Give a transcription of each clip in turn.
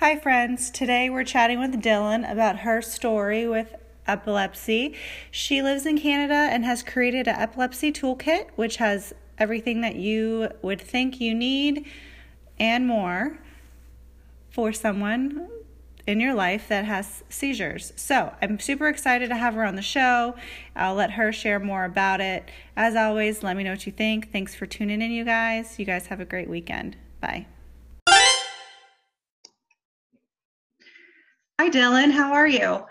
Hi, friends. Today we're chatting with Dylan about her story with epilepsy. She lives in Canada and has created an epilepsy toolkit, which has everything that you would think you need and more for someone in your life that has seizures. So I'm super excited to have her on the show. I'll let her share more about it. As always, let me know what you think. Thanks for tuning in, you guys. You guys have a great weekend. Bye. Hi, Dylan. How are you?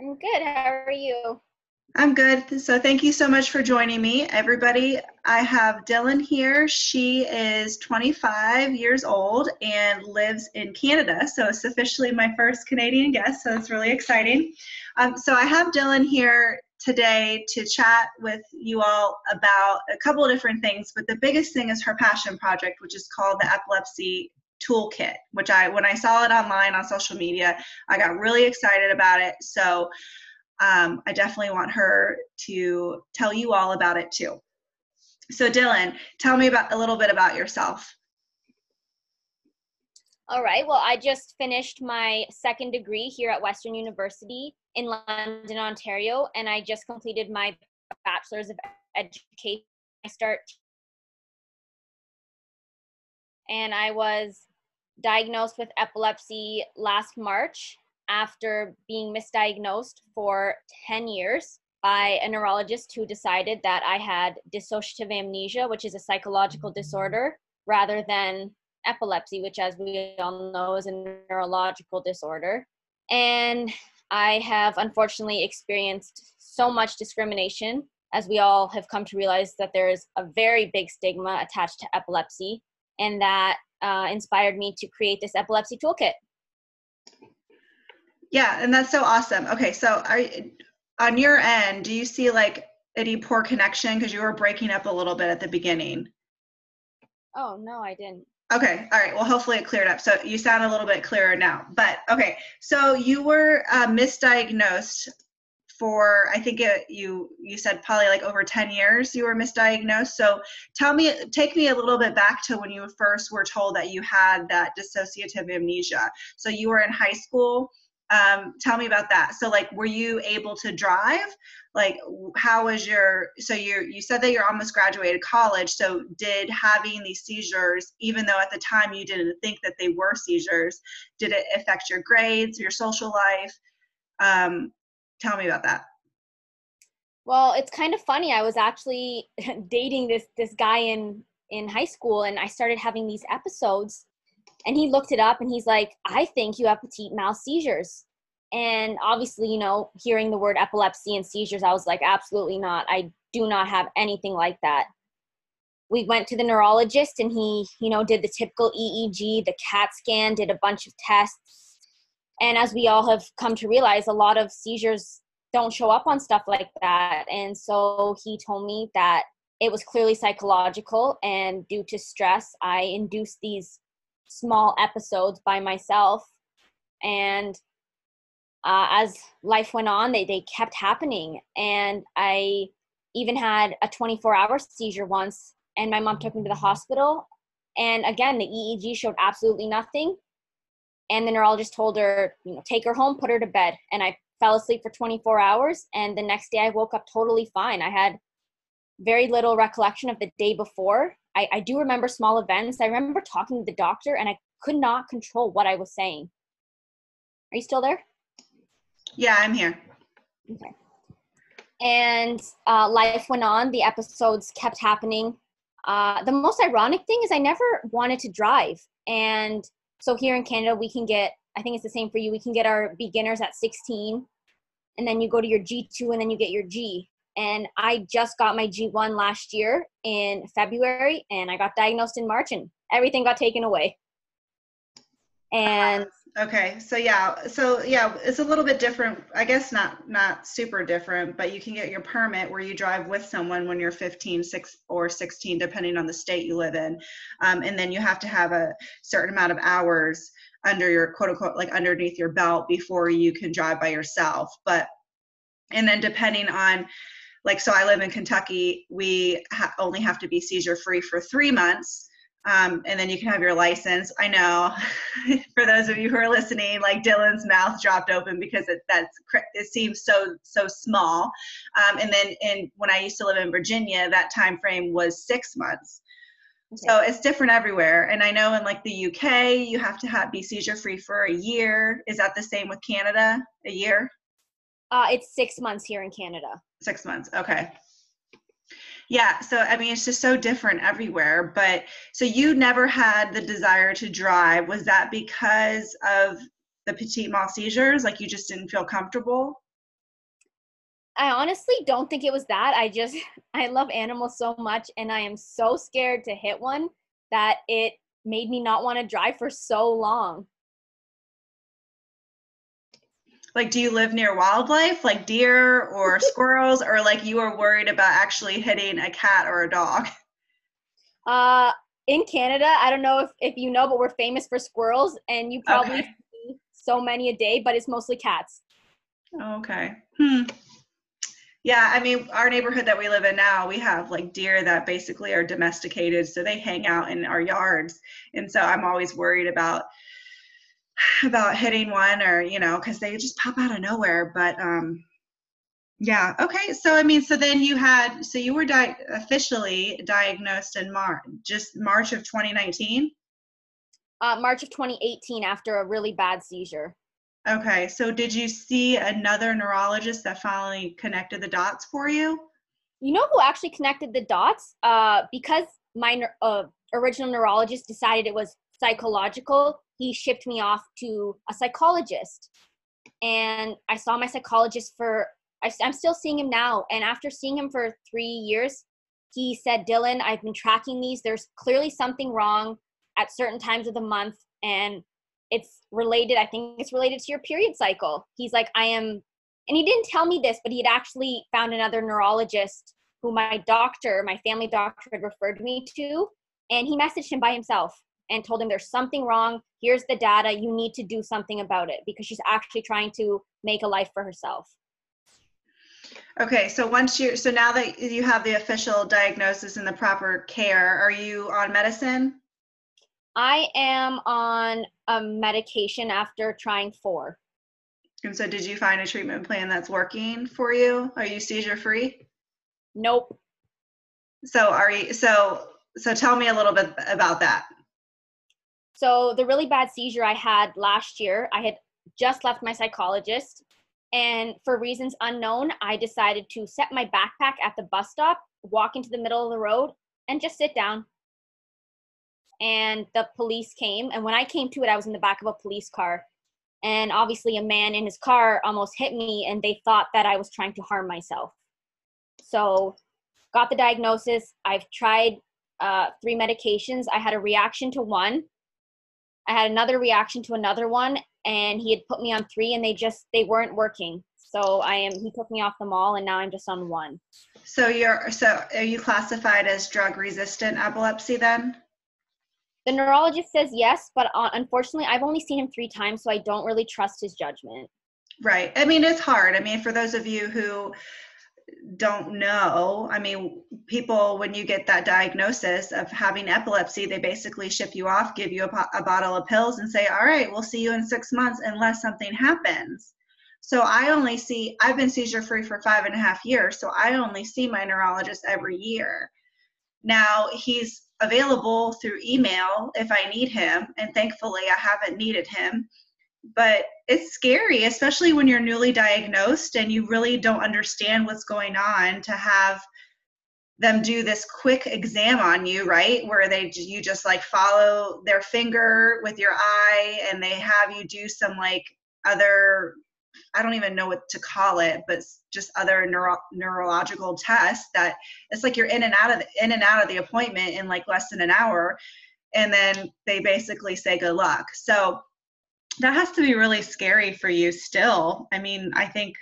I'm good. How are you? I'm good. So thank you so much for joining me. Everybody, I have Dylan here. She is 25 years old and lives in Canada. So it's officially my first Canadian guest. So it's really exciting. Um, so I have Dylan here today to chat with you all about a couple of different things. But the biggest thing is her passion project, which is called the Epilepsy Toolkit, which I, when I saw it online on social media, I got really excited about it. So um, I definitely want her to tell you all about it too. So, Dylan, tell me about a little bit about yourself. All right. Well, I just finished my second degree here at Western University in London, Ontario, and I just completed my bachelor's of education. I start and I was diagnosed with epilepsy last March after being misdiagnosed for 10 years by a neurologist who decided that I had dissociative amnesia, which is a psychological disorder, rather than epilepsy, which, as we all know, is a neurological disorder. And I have unfortunately experienced so much discrimination, as we all have come to realize that there is a very big stigma attached to epilepsy, and that uh, inspired me to create this epilepsy toolkit. Yeah, and that's so awesome. Okay, so are on your end, do you see like any poor connection because you were breaking up a little bit at the beginning? Oh no, I didn't. Okay, all right. Well, hopefully it cleared up. So you sound a little bit clearer now. But okay, so you were uh, misdiagnosed for I think it, you you said probably like over 10 years you were misdiagnosed. So tell me, take me a little bit back to when you first were told that you had that dissociative amnesia. So you were in high school. Um, tell me about that. So like were you able to drive? Like how was your so you you said that you're almost graduated college. So did having these seizures even though at the time you didn't think that they were seizures did it affect your grades your social life? Um, tell me about that. Well it's kind of funny. I was actually dating this this guy in in high school and i started having these episodes and he looked it up and he's like i think you have petit mal seizures. And obviously you know hearing the word epilepsy and seizures i was like absolutely not. I do not have anything like that. We went to the neurologist and he you know did the typical eeg the cat scan did a bunch of tests and as we all have come to realize a lot of seizures don't show up on stuff like that. And so he told me that it was clearly psychological and due to stress i induced these small episodes by myself. And uh, as life went on they, they kept happening. And i even had a 24 hour seizure once and my mom took me to the hospital. And again the eeg showed absolutely nothing and the neurologist told her you know take her home put her to bed and i fell asleep for 24 hours and the next day i woke up totally fine i had very little recollection of the day before I, I do remember small events. I remember talking to the doctor and I could not control what I was saying. Are you still there? Yeah, I'm here. Okay. And uh, life went on. The episodes kept happening. Uh, the most ironic thing is I never wanted to drive. And so here in Canada, we can get, I think it's the same for you, we can get our beginners at 16. And then you go to your G2 and then you get your G and I just got my G1 last year in February and I got diagnosed in March and everything got taken away. And okay, so yeah, so yeah, it's a little bit different. I guess not not super different, but you can get your permit where you drive with someone when you're 15, 6 or 16 depending on the state you live in. Um, and then you have to have a certain amount of hours under your quote unquote like underneath your belt before you can drive by yourself. But and then depending on like so i live in kentucky we ha- only have to be seizure free for three months um, and then you can have your license i know for those of you who are listening, like Dylan's mouth dropped open because it that's it seems so so small. Um, and then in when I used to live in Virginia, that time frame was six months. Okay. So it's different everywhere. And I know in like the UK, you have to have be seizure free for a year. Is that the same with Canada? A year? Uh, it's six months here in Canada. Six months. Okay. Yeah, so I mean, it's just so different everywhere. But so you never had the desire to drive. Was that because of the petit mal seizures? Like you just didn't feel comfortable? I honestly don't think it was that. I just, I love animals so much and I am so scared to hit one that it made me not want to drive for so long like do you live near wildlife like deer or squirrels or like you are worried about actually hitting a cat or a dog? Uh in canada i don't know if, if you know but we're famous for squirrels and you probably okay. see so many a day but it's mostly cats. Okay. Hmm. Yeah i mean our neighborhood that we live in now we have like deer that basically are domesticated so they hang out in our yards. And so i'm always worried about about hitting one or you know because they just pop out of nowhere but um yeah okay so i mean so then you had so you were di- officially diagnosed in march just march of 2019 uh, march of 2018 after a really bad seizure. Okay so did you see another neurologist that finally connected the dots for you? You know who actually connected the dots? Uh, because my uh, original neurologist decided it was psychological he shipped me off to a psychologist. And I saw my psychologist for, I, I'm still seeing him now. And after seeing him for three years, he said, Dylan, I've been tracking these. There's clearly something wrong at certain times of the month. And it's related, I think it's related to your period cycle. He's like, I am, and he didn't tell me this, but he had actually found another neurologist who my doctor, my family doctor, had referred me to. And he messaged him by himself and told him there's something wrong. Here's the data. You need to do something about it because she's actually trying to make a life for herself. Okay, so once you so now that you have the official diagnosis and the proper care, are you on medicine? I am on a medication after trying four. And so did you find a treatment plan that's working for you? Are you seizure free? Nope. So are you so so tell me a little bit about that. So the really bad seizure I had last year, I had just left my psychologist and for reasons unknown, I decided to set my backpack at the bus stop, walk into the middle of the road and just sit down. And the police came and when I came to it, I was in the back of a police car. And obviously a man in his car almost hit me and they thought that I was trying to harm myself. So got the diagnosis. I've tried uh, three medications. I had a reaction to one I had another reaction to another one, and he had put me on three, and they just they weren't working. So I am. He took me off them all, and now I'm just on one. So you're so are you classified as drug resistant epilepsy then? The neurologist says yes, but uh, unfortunately, I've only seen him three times, so I don't really trust his judgment. Right. I mean, it's hard. I mean, for those of you who don't know. I mean, people, when you get that diagnosis of having epilepsy, they basically ship you off, give you a, a, bottle of pills, and say, All right, we'll see you in six months unless something happens. So I only see, I've been seizure free for five and a half years, so I only see my neurologist every year. Now, he's available through email if I need him, and thankfully I haven't needed him but it's scary, especially when you're newly diagnosed and you really don't understand what's going on to have them do this quick exam on you, right? Where they you just like follow their finger with your eye and they have you do some like other I don't even know what to call it, but just other neuro, neurological tests that it's like you're in and out of the, in and out of the appointment in like less than an hour and then they basically say good luck. So that has to be really scary for you still. I mean, I think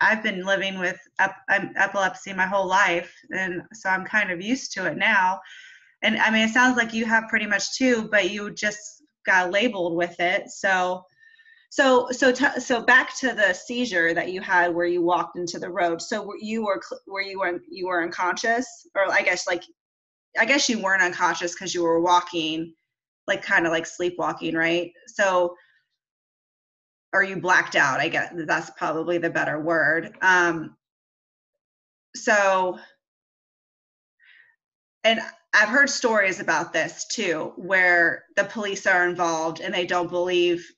I've been living with ep- um, epilepsy my whole life, and so I'm kind of used to it now. And I mean, it sounds like you have pretty much too, but you just got labeled with it. So, so, so, t- so back to the seizure that you had where you walked into the road. So you were, where you were, you were unconscious, or I guess like, I guess you weren't unconscious because you were walking like kind of like sleepwalking, right? So, are you blacked out? I guess that's probably the better word. Um, so, and I've heard stories about this too, where the police are involved and they don't believe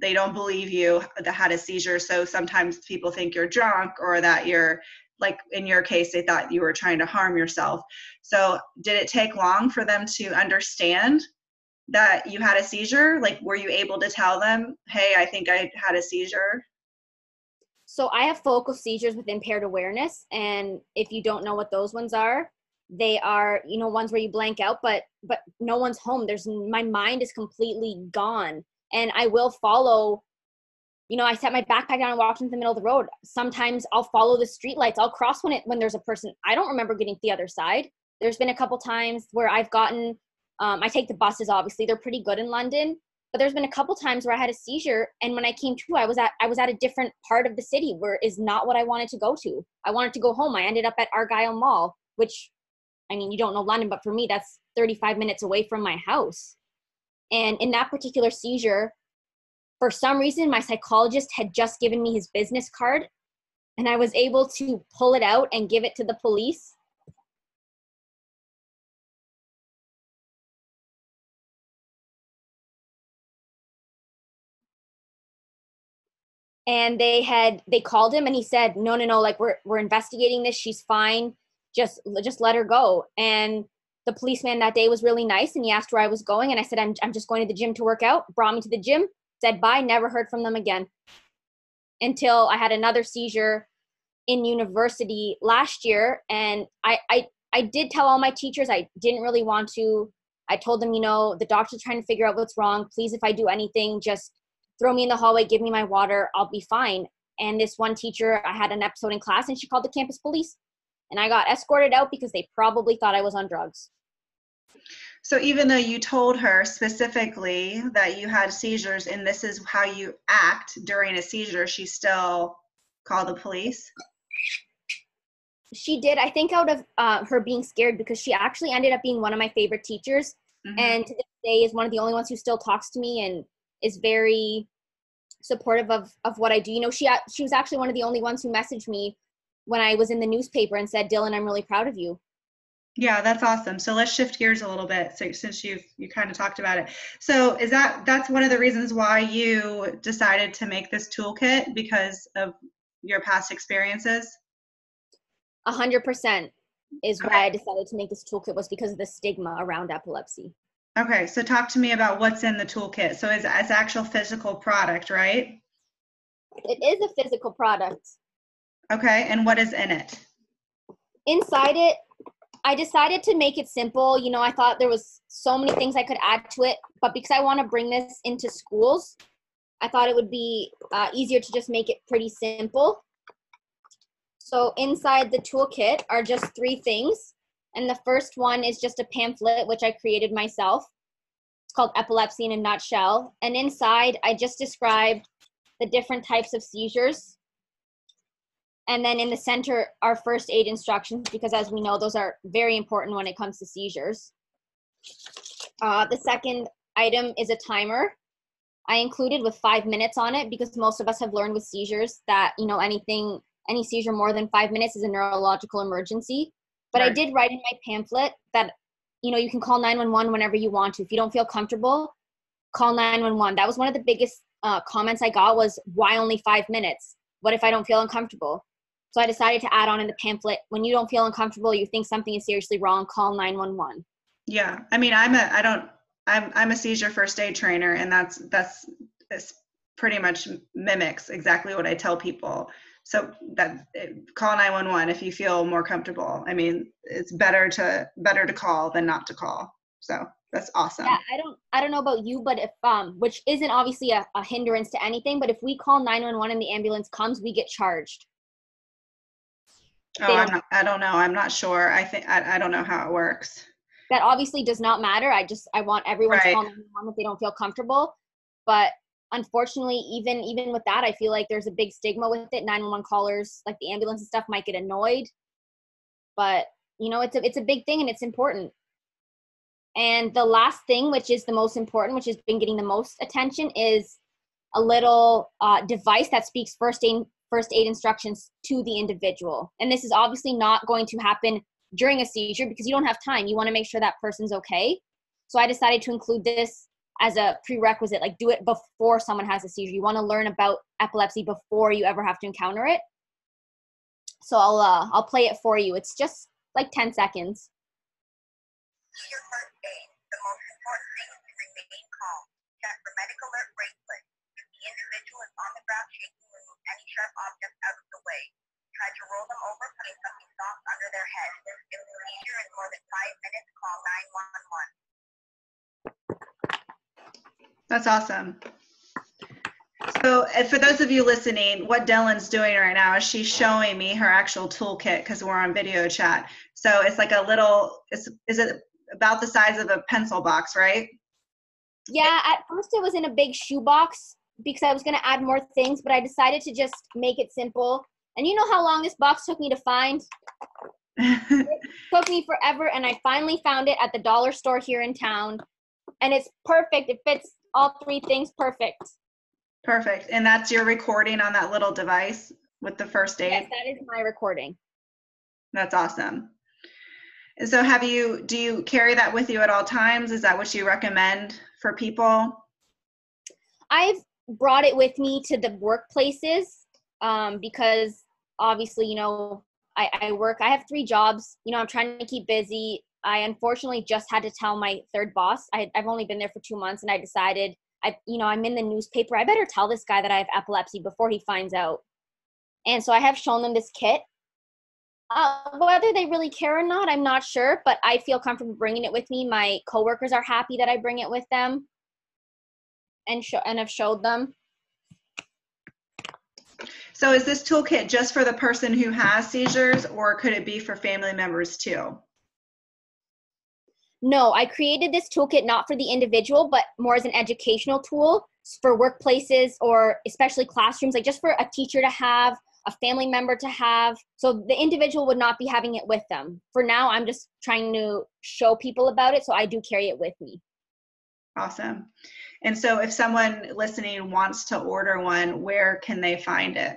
they don't believe you that had a seizure. So sometimes people think you're drunk or that you're like in your case they thought you were trying to harm yourself. So did it take long for them to understand that you had a seizure? Like were you able to tell them, "Hey, I think I had a seizure"? So I have focal seizures with impaired awareness and if you don't know what those ones are, they are you know ones where you blank out but but no one's home. There's my mind is completely gone and i will follow you know i set my backpack down and walk into the middle of the road. Sometimes i'll follow the street lights i'll cross when it when there's a person. I don't remember getting to the other side. There's been a couple times where i've gotten um, i take the buses obviously they're pretty good in london but there's been a couple times where i had a seizure and when i came to i was at i was at a different part of the city where is not what i wanted to go to i wanted to go home i ended up at argyle mall which I mean, you don't know London, but for me, that's 35 minutes away from my house. And in that particular seizure, for some reason, my psychologist had just given me his business card, and I was able to pull it out and give it to the police. And they had they called him and he said, "No, no, no, like we're we're investigating this. She's fine. Just just let her go. And the policeman that day was really nice and he asked where I was going and I said I'm I'm just going to the gym to work out. Brought me to the gym said bye never heard from them again until I had another seizure in university last year. And I I I did tell all my teachers I didn't really want to. I told them you know the doctor's trying to figure out what's wrong. Please if I do anything just throw me in the hallway give me my water I'll be fine and this one teacher I had an episode in class and she called the campus police and I got escorted out because they probably thought I was on drugs. So even though you told her specifically that you had seizures and this is how you act during a seizure, she still called the police? She did. I think out of uh, her being scared because she actually ended up being one of my favorite teachers, mm-hmm. and to this day is one of the only ones who still talks to me and is very supportive of of what I do. You know, she uh, she was actually one of the only ones who messaged me when I was in the newspaper and said, Dylan, I'm really proud of you. Yeah, that's awesome. So let's shift gears a little bit. So since you've you kind of talked about it, so is that that's one of the reasons why you decided to make this toolkit because of your past experiences? A hundred percent is okay. why I decided to make this toolkit was because of the stigma around epilepsy. Okay, so talk to me about what's in the toolkit. So it's, it's actual physical product, right? It is a physical product. Okay, and what is in it? Inside it, I decided to make it simple. You know, I thought there was so many things I could add to it, but because I want to bring this into schools, I thought it would be uh, easier to just make it pretty simple. So inside the toolkit are just three things. And the first one is just a pamphlet, which I created myself. It's called Epilepsy in a Nutshell. And inside, I just described the different types of seizures and then in the center are first aid instructions because as we know those are very important when it comes to seizures uh, the second item is a timer i included with five minutes on it because most of us have learned with seizures that you know anything any seizure more than five minutes is a neurological emergency but right. i did write in my pamphlet that you know you can call 911 whenever you want to if you don't feel comfortable call 911 that was one of the biggest uh, comments i got was why only five minutes what if i don't feel uncomfortable so I decided to add on in the pamphlet when you don't feel uncomfortable, you think something is seriously wrong, call 911. Yeah. I mean, I'm a I don't I'm I'm a seizure first aid trainer and that's that's pretty much mimics exactly what I tell people. So that call 911 if you feel more comfortable. I mean, it's better to better to call than not to call. So that's awesome. Yeah, I don't I don't know about you, but if um which isn't obviously a, a hindrance to anything, but if we call 911 and the ambulance comes, we get charged. Oh, I'm not, I don't know. I'm not sure. I think I, I don't know how it works. That obviously does not matter. I just I want everyone right. to call 911 if they don't feel comfortable. But unfortunately, even even with that, I feel like there's a big stigma with it. 911 callers, like the ambulance and stuff, might get annoyed. But you know, it's a it's a big thing and it's important. And the last thing, which is the most important, which has been getting the most attention, is a little uh, device that speaks first aid first aid instructions to the individual. And this is obviously not going to happen during a seizure because you don't have time. You want to make sure that person's okay. So I decided to include this as a prerequisite, like do it before someone has a seizure. You want to learn about epilepsy before you ever have to encounter it. So I'll uh, I'll play it for you. It's just like 10 seconds. Your first aid. The most important thing is to remain calm. Check for medical alert bracelet. If the individual is on the ground shaking, remove any sharp objects out of the way. Try to roll them over, putting something soft under their head. If the seizure is more than five minutes, call 911. That's awesome. So, for those of you listening, what Dylan's doing right now is she's showing me her actual toolkit because we're on video chat. So it's like a little. Is is it about the size of a pencil box, right? Yeah, at first it was in a big shoebox because I was going to add more things, but I decided to just make it simple. And you know how long this box took me to find? it took me forever, and I finally found it at the dollar store here in town. And it's perfect. It fits all three things perfect. Perfect. And that's your recording on that little device with the first aid? Yes, that is my recording. That's awesome. And so have you do you carry that with you at all times? Is that what you recommend for people? I've brought it with me to the workplaces um, because obviously, you know, I, I work, I have three jobs. You know, I'm trying to keep busy. I unfortunately just had to tell my third boss. I, I've only been there for two months and I decided I, you know, I'm in the newspaper. I better tell this guy that I have epilepsy before he finds out. And so I have shown them this kit. Uh, whether they really care or not, I'm not sure, but I feel comfortable bringing it with me. My coworkers are happy that I bring it with them, and show and have showed them. So is this toolkit just for the person who has seizures, or could it be for family members too? No, I created this toolkit not for the individual, but more as an educational tool for workplaces or especially classrooms, like just for a teacher to have, a family member to have. So the individual would not be having it with them. For now, I'm just trying to show people about it, so I do carry it with me. Awesome. And so if someone listening wants to order one, where can they find it?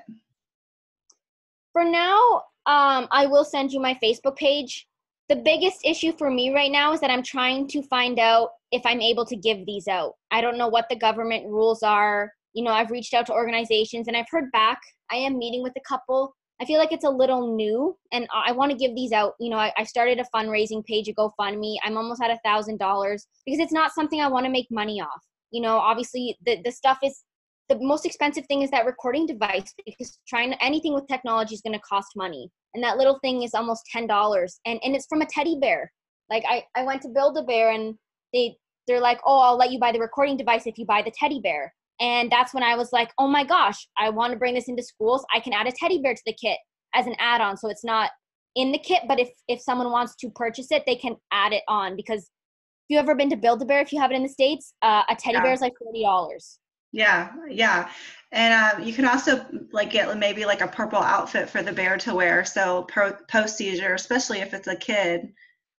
For now, um, I will send you my Facebook page the biggest issue for me right now is that I'm trying to find out if I'm able to give these out. I don't know what the government rules are. You know, I've reached out to organizations and I've heard back. I am meeting with a couple. I feel like it's a little new and I want to give these out. You know, I, I started a fundraising page, a GoFundMe. I'm almost at a thousand dollars because it's not something I want to make money off. You know, obviously the, the stuff is the most expensive thing is that recording device because trying anything with technology is going to cost money. And that little thing is almost ten dollars and and it's from a teddy bear. Like i i went to build a bear and they they're like oh i'll let you buy the recording device if you buy the teddy bear. And that's when i was like oh my gosh i want to bring this into schools. I can add a teddy bear to the kit as an add-on so it's not in the kit but if if someone wants to purchase it they can add it on. Because if you ever been to build a bear if you have it in the states uh, a teddy yeah. bear is like $40 yeah, yeah. And uh, you can also like get maybe like a purple outfit for the bear to wear. So post seizure, especially if it's a kid,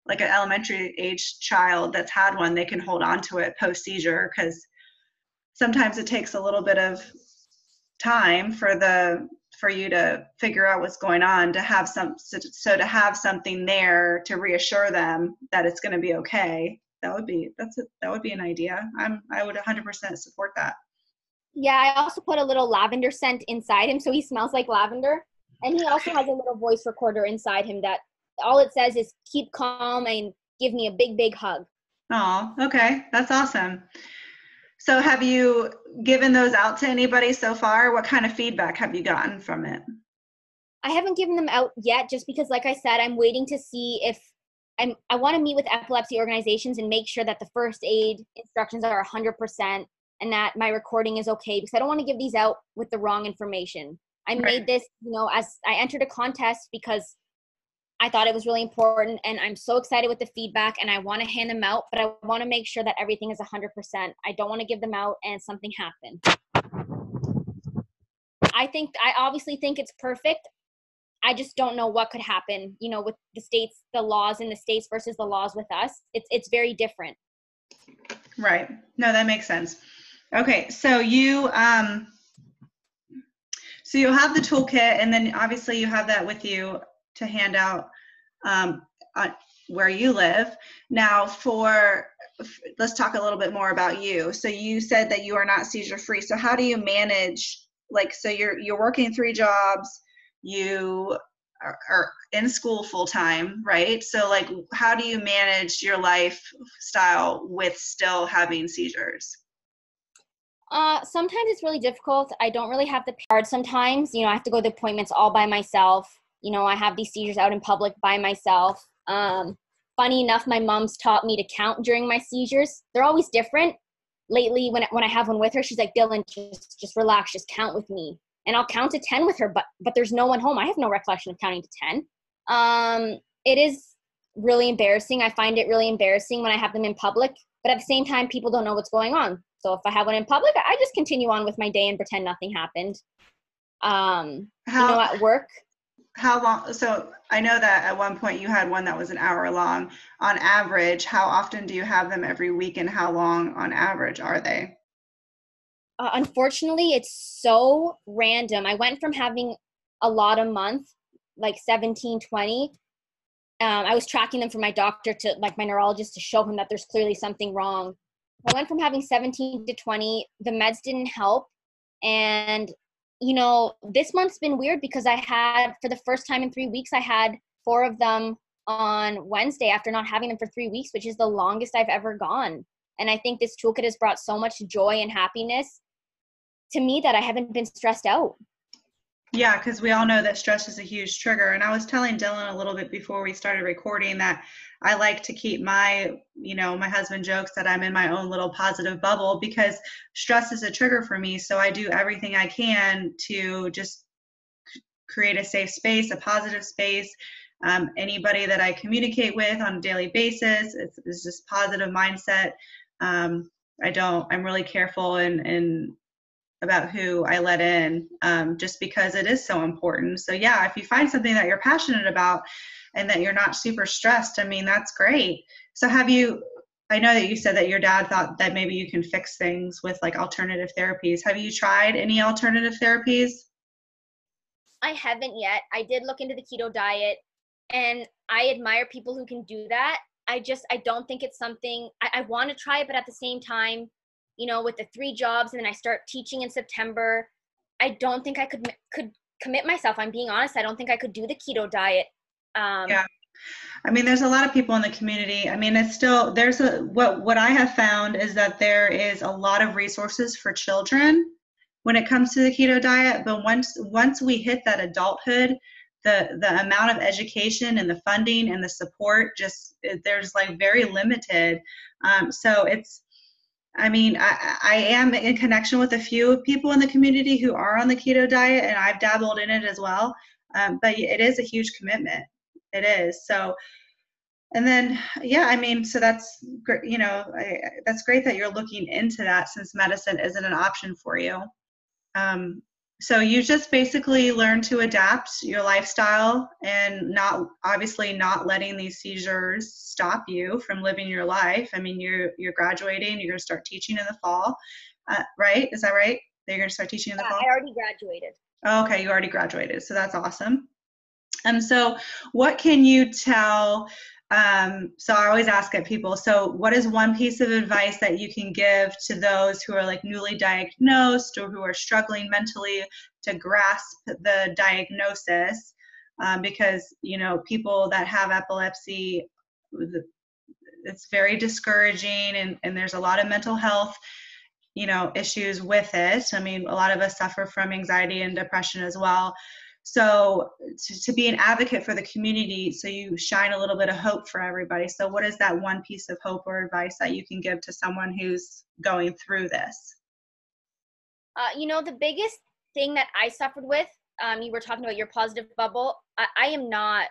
like an elementary age child that's had one, they can hold on to it post seizure because sometimes it takes a little bit of time for the for you to figure out what's going on to have some so, so to have something there to reassure them that it's going to be okay that would be that's a, that would be an idea i'm i would 100% support that yeah, I also put a little lavender scent inside him so he smells like lavender. And he also has a little voice recorder inside him that all it says is keep calm and give me a big, big hug. Oh, okay. That's awesome. So, have you given those out to anybody so far? What kind of feedback have you gotten from it? I haven't given them out yet just because, like I said, I'm waiting to see if I'm, I want to meet with epilepsy organizations and make sure that the first aid instructions are 100% and that my recording is okay because I don't want to give these out with the wrong information. I right. made this, you know, as I entered a contest because I thought it was really important and I'm so excited with the feedback and I want to hand them out, but I want to make sure that everything is 100%. I don't want to give them out and something happen. I think I obviously think it's perfect. I just don't know what could happen, you know, with the states, the laws in the states versus the laws with us. It's it's very different. Right. No, that makes sense. Okay, so you um so you have the toolkit and then obviously you have that with you to hand out um on where you live. Now for let's talk a little bit more about you. So you said that you are not seizure free. So how do you manage like so you're you're working three jobs, you are, are in school full time, right? So like how do you manage your lifestyle with still having seizures? Uh, sometimes it's really difficult. I don't really have the card. Sometimes, you know, I have to go to appointments all by myself. You know, I have these seizures out in public by myself. Um, funny enough, my mom's taught me to count during my seizures. They're always different. Lately, when when I have one with her, she's like, "Dylan, just just relax, just count with me." And I'll count to ten with her, but but there's no one home. I have no recollection of counting to ten. Um, it is really embarrassing. I find it really embarrassing when I have them in public, but at the same time, people don't know what's going on. So if I have one in public, I just continue on with my day and pretend nothing happened. Um, How, you know, at work, how long so I know that at one point you had one that was an hour long. On average, how often do you have them every week and how long on average are they? uh, unfortunately, it's so random. I went from having a lot a month, like 17, 20. Um, I was tracking them for my doctor to, like my neurologist, to show him that there's clearly something wrong. I went from having 17 to 20. The meds didn't help. And, you know, this month's been weird because I had, for the first time in three weeks, I had four of them on Wednesday after not having them for three weeks, which is the longest I've ever gone. And I think this toolkit has brought so much joy and happiness to me that I haven't been stressed out. Yeah, because we all know that stress is a huge trigger. And I was telling Dylan a little bit before we started recording that I like to keep my, you know, my husband jokes that I'm in my own little positive bubble because stress is a trigger for me. So I do everything I can to just create a safe space, a positive space. Um, anybody that I communicate with on a daily basis, it's, just positive mindset. Um, I don't, I'm really careful and, and about who I let in um, just because it is so important. So, yeah, if you find something that you're passionate about and that you're not super stressed, I mean, that's great. So, have you? I know that you said that your dad thought that maybe you can fix things with like alternative therapies. Have you tried any alternative therapies? I haven't yet. I did look into the keto diet and I admire people who can do that. I just, I don't think it's something I, I want to try, but at the same time, you know, with the three jobs and then I start teaching in September, I don't think I could could commit myself. I'm being honest. I don't think I could do the keto diet. Um, yeah. I mean, there's a lot of people in the community. I mean, it's still there's a what what I have found is that there is a lot of resources for children when it comes to the keto diet. But once once we hit that adulthood, the the amount of education and the funding and the support just there's like very limited. Um, so it's I mean, I, I am in connection with a few people in the community who are on the keto diet, and I've dabbled in it as well. Um, but it is a huge commitment. It is. So, and then, yeah, I mean, so that's. You know, I, that's great that you're looking into that since medicine isn't an option for you. Um, so you just basically learn to adapt your lifestyle and not obviously not letting these seizures stop you from living your life. I mean you're you're graduating you're going to start teaching in the fall uh, right? Is that right? That you're going to start teaching in the yeah, fall? I already graduated. Oh, okay you already graduated so that's awesome. And so what can you tell um, so I always ask at people, so what is one piece of advice that you can give to those who are like newly diagnosed or who are struggling mentally to grasp the diagnosis? Um, because, you know, people that have epilepsy, it's very discouraging and, and there's a lot of mental health you know issues with it i mean a lot of us suffer from anxiety and depression as well so to, to, be an advocate for the community so you shine a little bit of hope for everybody. So what is that one piece of hope or advice that you can give to someone who's going through this? Uh, you know the biggest thing that i suffered with um, you were talking about your positive bubble. I, I am not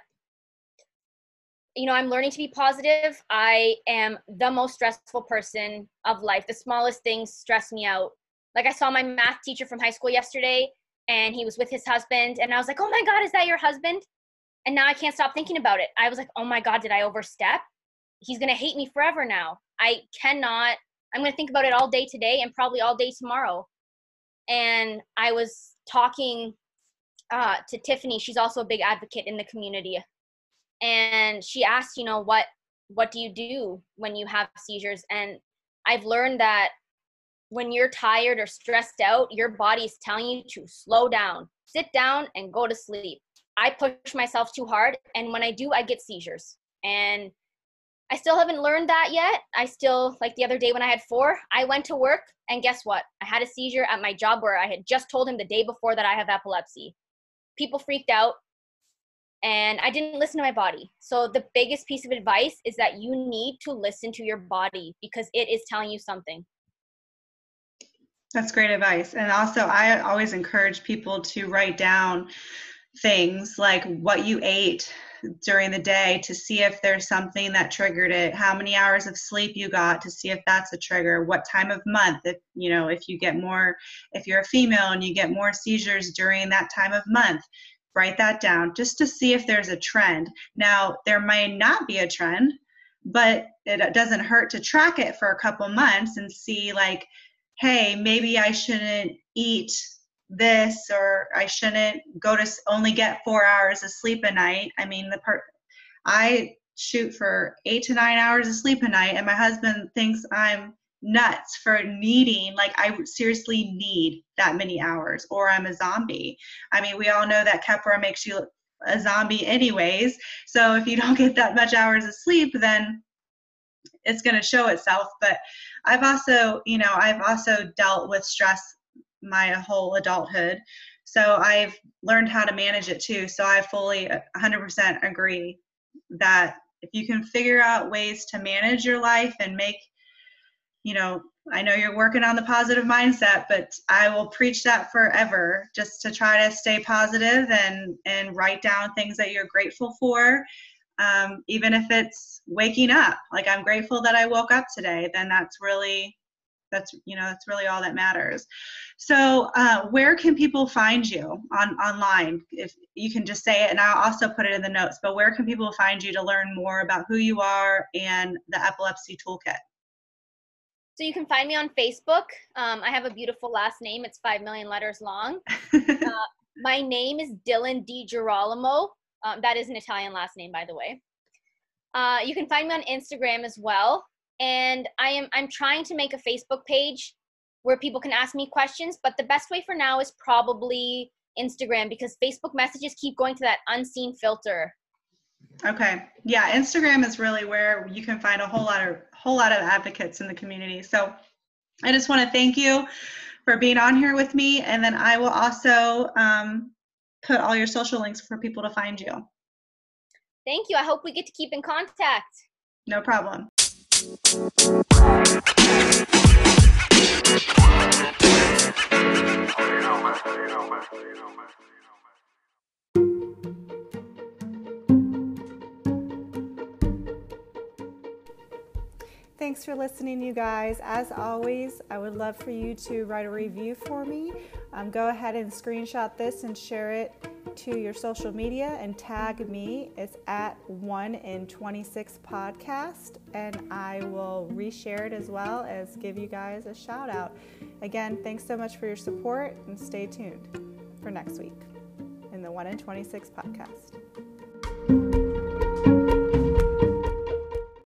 you know i'm learning to be positive. I am the most stressful person of life. The smallest things stress me out. Like i saw my math teacher from high school yesterday and he was with his husband and i was like oh my god is that your husband? And now i can't stop thinking about it. I was like oh my god did i overstep? He's to hate me forever now. I cannot i'm to think about it all day today and probably all day tomorrow. And i was talking uh, to tiffany. She's also a big advocate in the community. And she asked you know what what do you do when you have seizures? And i've learned that when you're tired or stressed out, your body is telling you to slow down, sit down, and go to sleep. I push myself too hard, and when I do, I get seizures. And I still haven't learned that yet. I still, like the other day when I had four, I went to work, and guess what? I had a seizure at my job where I had just told him the day before that I have epilepsy. People freaked out, and I didn't listen to my body. So, the biggest piece of advice is that you need to listen to your body because it is telling you something. That's great advice. And also, I always encourage people to write down things like what you ate during the day to see if there's something that triggered it how many hours of sleep you got to see if that's a trigger what time of month if you know if you get more if you're a female and you get more seizures during that time of month write that down just to see if there's a trend now there might not be a trend but it doesn't hurt to track it for a couple months and see like hey, maybe I shouldn't eat this or I shouldn't go to only get four hours of sleep a night. I mean, the part I shoot for eight to nine hours of sleep a night, and my husband thinks I'm nuts for needing, like, I seriously need that many hours, or I'm a zombie. I mean, we all know that Keppra makes you a zombie, anyways. So if you don't get that much hours of sleep, then it's going to show itself but i've also you know i've also dealt with stress my whole adulthood. So i've learned how to manage it too. So i fully uh, 100% agree that if you can figure out ways to manage your life and make you know i know you're working on the positive mindset but i will preach that forever just to try to stay positive and and write down things that you're grateful for um, even if it's waking up like i'm grateful that i woke up today then that's really that's you know that's really all that matters. So uh, where can people find you on online? If you can just say it and i'll also put it in the notes but where can people find you to learn more about who you are and the epilepsy toolkit? So you can find me on facebook. Um, i have a beautiful last name. It's five million letters long. Uh, my name is dylan DiGirolamo um, that is an Italian last name, by the way. Uh, you can find me on Instagram as well, and I am I'm trying to make a Facebook page where people can ask me questions. But the best way for now is probably Instagram because Facebook messages keep going to that unseen filter. Okay. Yeah, Instagram is really where you can find a whole lot of whole lot of advocates in the community. So I just want to thank you for being on here with me, and then I will also um, put all your social links for people to find you. Thank you. I hope we get to keep in contact. No problem. Thanks for listening, you guys. As always, I would love for you to write a review for me. Um, go ahead and screenshot this and share it to your social media and tag me. It's at 1 in 26 podcast, and I will reshare it as well as give you guys a shout out. Again, thanks so much for your support and stay tuned for next week in the 1 in 26 podcast.